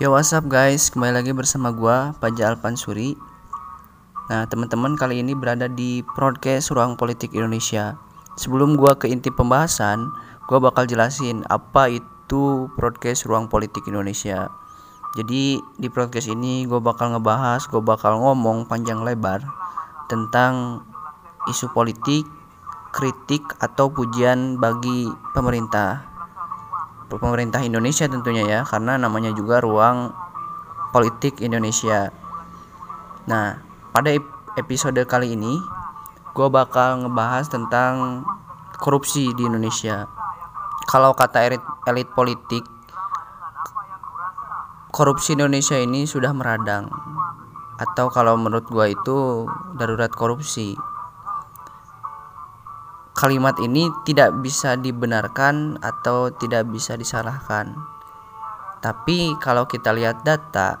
Yo what's up guys, kembali lagi bersama gua Paja Alpansuri. Nah teman-teman kali ini berada di podcast Ruang Politik Indonesia. Sebelum gua ke inti pembahasan, gua bakal jelasin apa itu podcast Ruang Politik Indonesia. Jadi di podcast ini gue bakal ngebahas, gue bakal ngomong panjang lebar tentang isu politik, kritik atau pujian bagi pemerintah pemerintah Indonesia tentunya ya karena namanya juga ruang politik Indonesia. Nah pada episode kali ini gue bakal ngebahas tentang korupsi di Indonesia. Kalau kata elit, elit politik korupsi Indonesia ini sudah meradang. Atau kalau menurut gue itu darurat korupsi kalimat ini tidak bisa dibenarkan atau tidak bisa disalahkan. Tapi kalau kita lihat data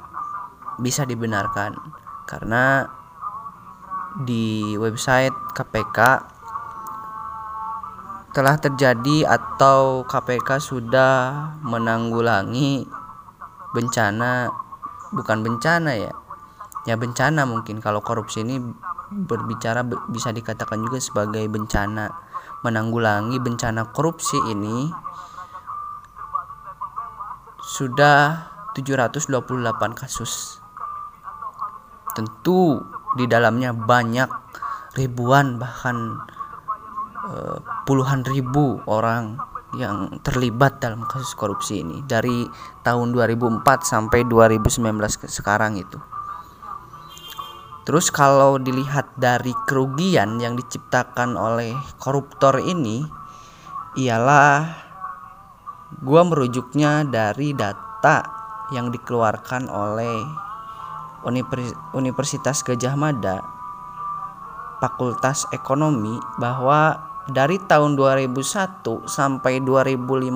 bisa dibenarkan. Karena di website KPK telah terjadi atau KPK sudah menanggulangi bencana bukan bencana ya ya bencana mungkin. Kalau korupsi ini berbicara bisa dikatakan juga sebagai bencana menanggulangi bencana korupsi ini sudah 728 kasus. Tentu di dalamnya banyak ribuan bahkan uh, puluhan ribu orang yang terlibat dalam kasus korupsi ini dari tahun 2004 sampai 2019 sekarang itu. Terus kalau dilihat dari kerugian yang diciptakan oleh koruptor ini ialah gua merujuknya dari data yang dikeluarkan oleh Universitas Gajah Mada Fakultas Ekonomi bahwa dari tahun 2001 sampai 2015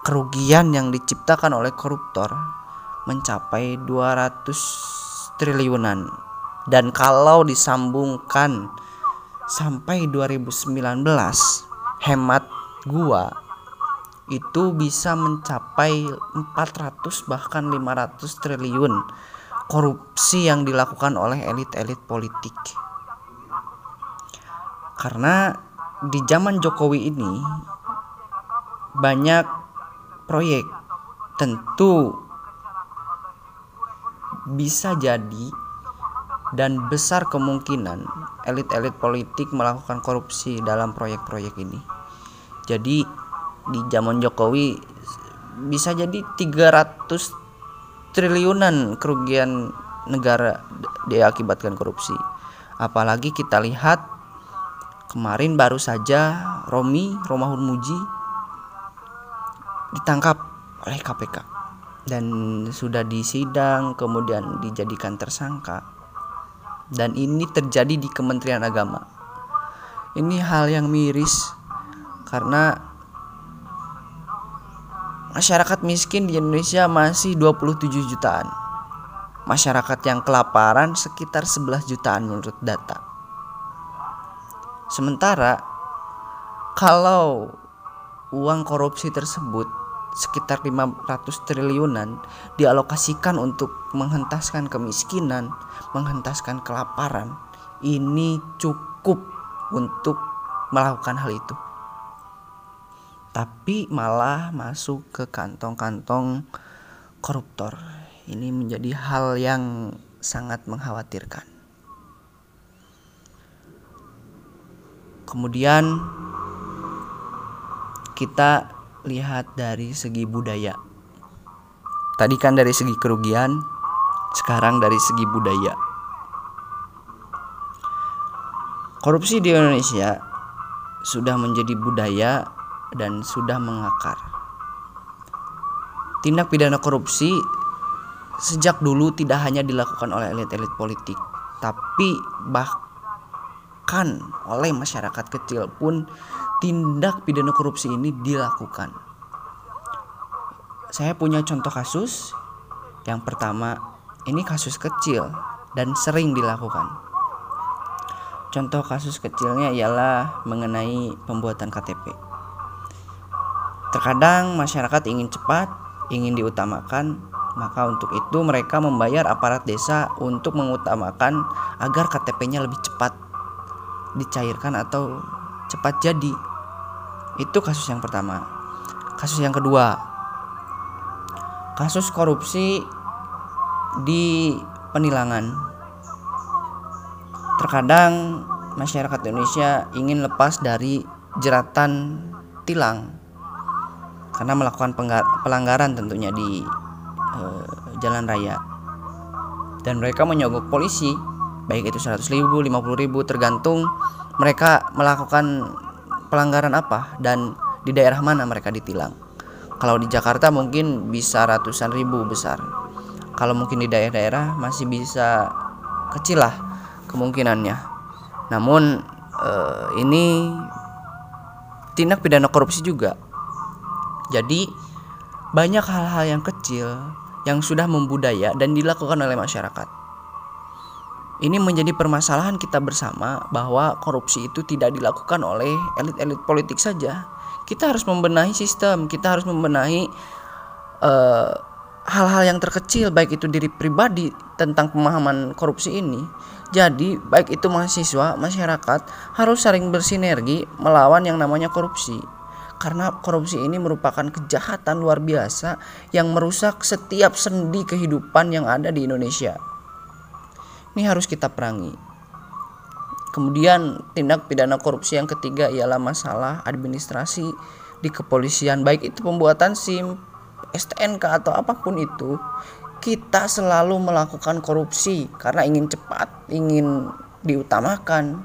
kerugian yang diciptakan oleh koruptor mencapai 200 triliunan dan kalau disambungkan sampai 2019 hemat gua itu bisa mencapai 400 bahkan 500 triliun korupsi yang dilakukan oleh elit-elit politik. Karena di zaman Jokowi ini banyak proyek tentu bisa jadi dan besar kemungkinan elit-elit politik melakukan korupsi dalam proyek-proyek ini. Jadi di zaman Jokowi bisa jadi 300 triliunan kerugian negara diakibatkan korupsi. Apalagi kita lihat kemarin baru saja Romi Romahur Muji ditangkap oleh KPK dan sudah disidang kemudian dijadikan tersangka. Dan ini terjadi di Kementerian Agama. Ini hal yang miris karena masyarakat miskin di Indonesia masih 27 jutaan. Masyarakat yang kelaparan sekitar 11 jutaan menurut data. Sementara kalau uang korupsi tersebut sekitar 500 triliunan dialokasikan untuk menghentaskan kemiskinan, menghentaskan kelaparan. Ini cukup untuk melakukan hal itu. Tapi malah masuk ke kantong-kantong koruptor. Ini menjadi hal yang sangat mengkhawatirkan. Kemudian kita lihat dari segi budaya. Tadi kan dari segi kerugian, sekarang dari segi budaya. Korupsi di Indonesia sudah menjadi budaya dan sudah mengakar. Tindak pidana korupsi sejak dulu tidak hanya dilakukan oleh elit-elit politik, tapi bahkan oleh masyarakat kecil pun tindak pidana korupsi ini dilakukan. Saya punya contoh kasus. Yang pertama, ini kasus kecil dan sering dilakukan. Contoh kasus kecilnya ialah mengenai pembuatan KTP. Terkadang masyarakat ingin cepat, ingin diutamakan, maka untuk itu mereka membayar aparat desa untuk mengutamakan agar KTP-nya lebih cepat dicairkan atau cepat jadi. Itu kasus yang pertama. Kasus yang kedua, kasus korupsi di penilangan. Terkadang masyarakat Indonesia ingin lepas dari jeratan tilang karena melakukan pelanggaran tentunya di uh, jalan raya dan mereka menyogok polisi baik itu 100 ribu 50 ribu tergantung mereka melakukan pelanggaran apa dan di daerah mana mereka ditilang? Kalau di Jakarta mungkin bisa ratusan ribu besar. Kalau mungkin di daerah-daerah masih bisa kecil lah kemungkinannya. Namun uh, ini tindak pidana korupsi juga. Jadi banyak hal-hal yang kecil yang sudah membudaya dan dilakukan oleh masyarakat. Ini menjadi permasalahan kita bersama bahwa korupsi itu tidak dilakukan oleh elit-elit politik saja. Kita harus membenahi sistem, kita harus membenahi eh, hal-hal yang terkecil baik itu diri pribadi tentang pemahaman korupsi ini. Jadi, baik itu mahasiswa, masyarakat harus saling bersinergi melawan yang namanya korupsi karena korupsi ini merupakan kejahatan luar biasa yang merusak setiap sendi kehidupan yang ada di Indonesia. Ini harus kita perangi. Kemudian tindak pidana korupsi yang ketiga ialah masalah administrasi di kepolisian baik itu pembuatan SIM, STNK atau apa pun itu. Kita selalu melakukan korupsi karena ingin cepat, ingin diutamakan,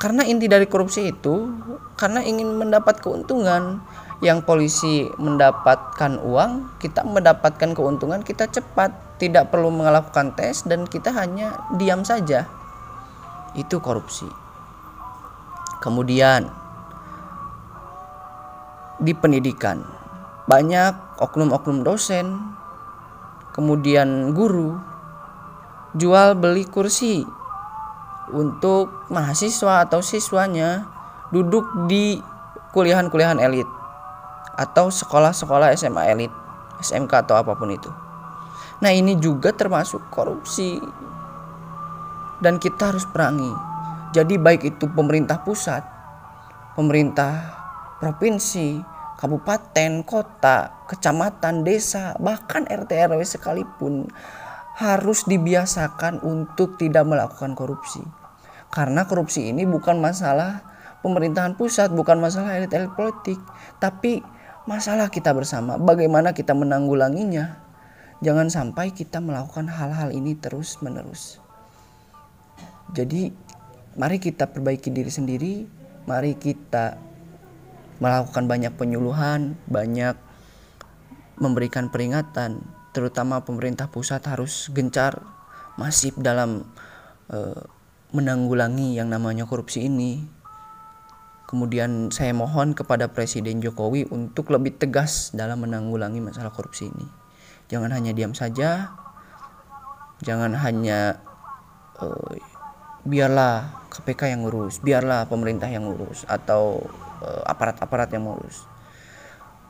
karena inti dari korupsi itu karena ingin mendapat keuntungan. Yang polisi mendapatkan uang, kita mendapatkan keuntungan, kita cepat, tidak perlu melakukan tes dan kita hanya diam saja. Itu korupsi. Kemudian di pendidikan banyak oknum-oknum dosen, kemudian guru jual beli kursi untuk mahasiswa atau siswanya duduk di kuliahan-kuliahan elit atau sekolah-sekolah SMA elit, SMK atau apa pun itu. Nah, ini juga termasuk korupsi. Dan kita harus perangi. Jadi baik itu pemerintah pusat, pemerintah provinsi, kabupaten, kota, kecamatan, desa, bahkan RT RW sekalipun harus dibiasakan untuk tidak melakukan korupsi. Karena korupsi ini bukan masalah pemerintahan pusat, bukan masalah elit-elit politik, tapi masalah kita bersama. Bagaimana kita menanggulanginya? Jangan sampai kita melakukan hal-hal ini terus-menerus. Jadi, mari kita perbaiki diri sendiri, mari kita melakukan banyak penyuluhan, banyak memberikan peringatan, terutama pemerintah pusat harus gencar masif dalam uh, menanggulangi yang namanya korupsi ini. Kemudian saya mohon kepada Presiden Jokowi untuk lebih tegas dalam menanggulangi masalah korupsi ini. Jangan hanya diam saja, jangan hanya uh, biarlah KPK yang ngurus, biarlah pemerintah yang ngurus atau uh, aparat-aparat yang ngurus.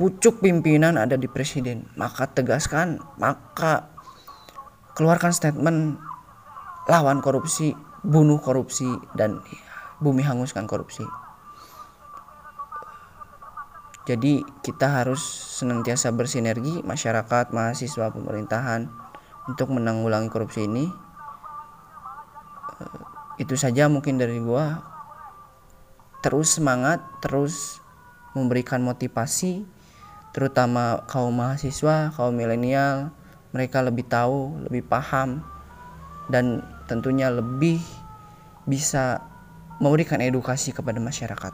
Pucuk pimpinan ada di presiden, maka tegaskan, maka keluarkan statement lawan korupsi bunuh korupsi dan bumi hanguskan korupsi. Jadi kita harus senantiasa bersinergi masyarakat, mahasiswa, pemerintahan untuk menanggulangi korupsi ini. Eh, itu saja mungkin dari gua. Terus semangat, terus memberikan motivasi terutama kaum mahasiswa, kaum milenial, mereka lebih tahu, lebih paham dan tentunya lebih bisa memberikan edukasi kepada masyarakat.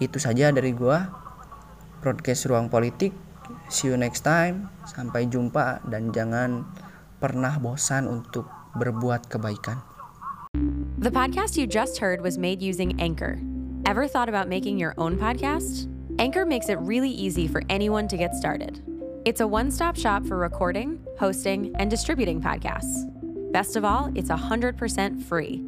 Itu saja dari gua. Broadcast Ruang Politik. See you next time. Sampai jumpa dan jangan pernah bosan untuk berbuat kebaikan. The podcast you just heard was made using Anchor. Ever thought about making your own podcast? Anchor makes it really easy for anyone to get started. It's a one stop shop for recording, hosting, and distributing podcasts. Best of all, it's 100% free.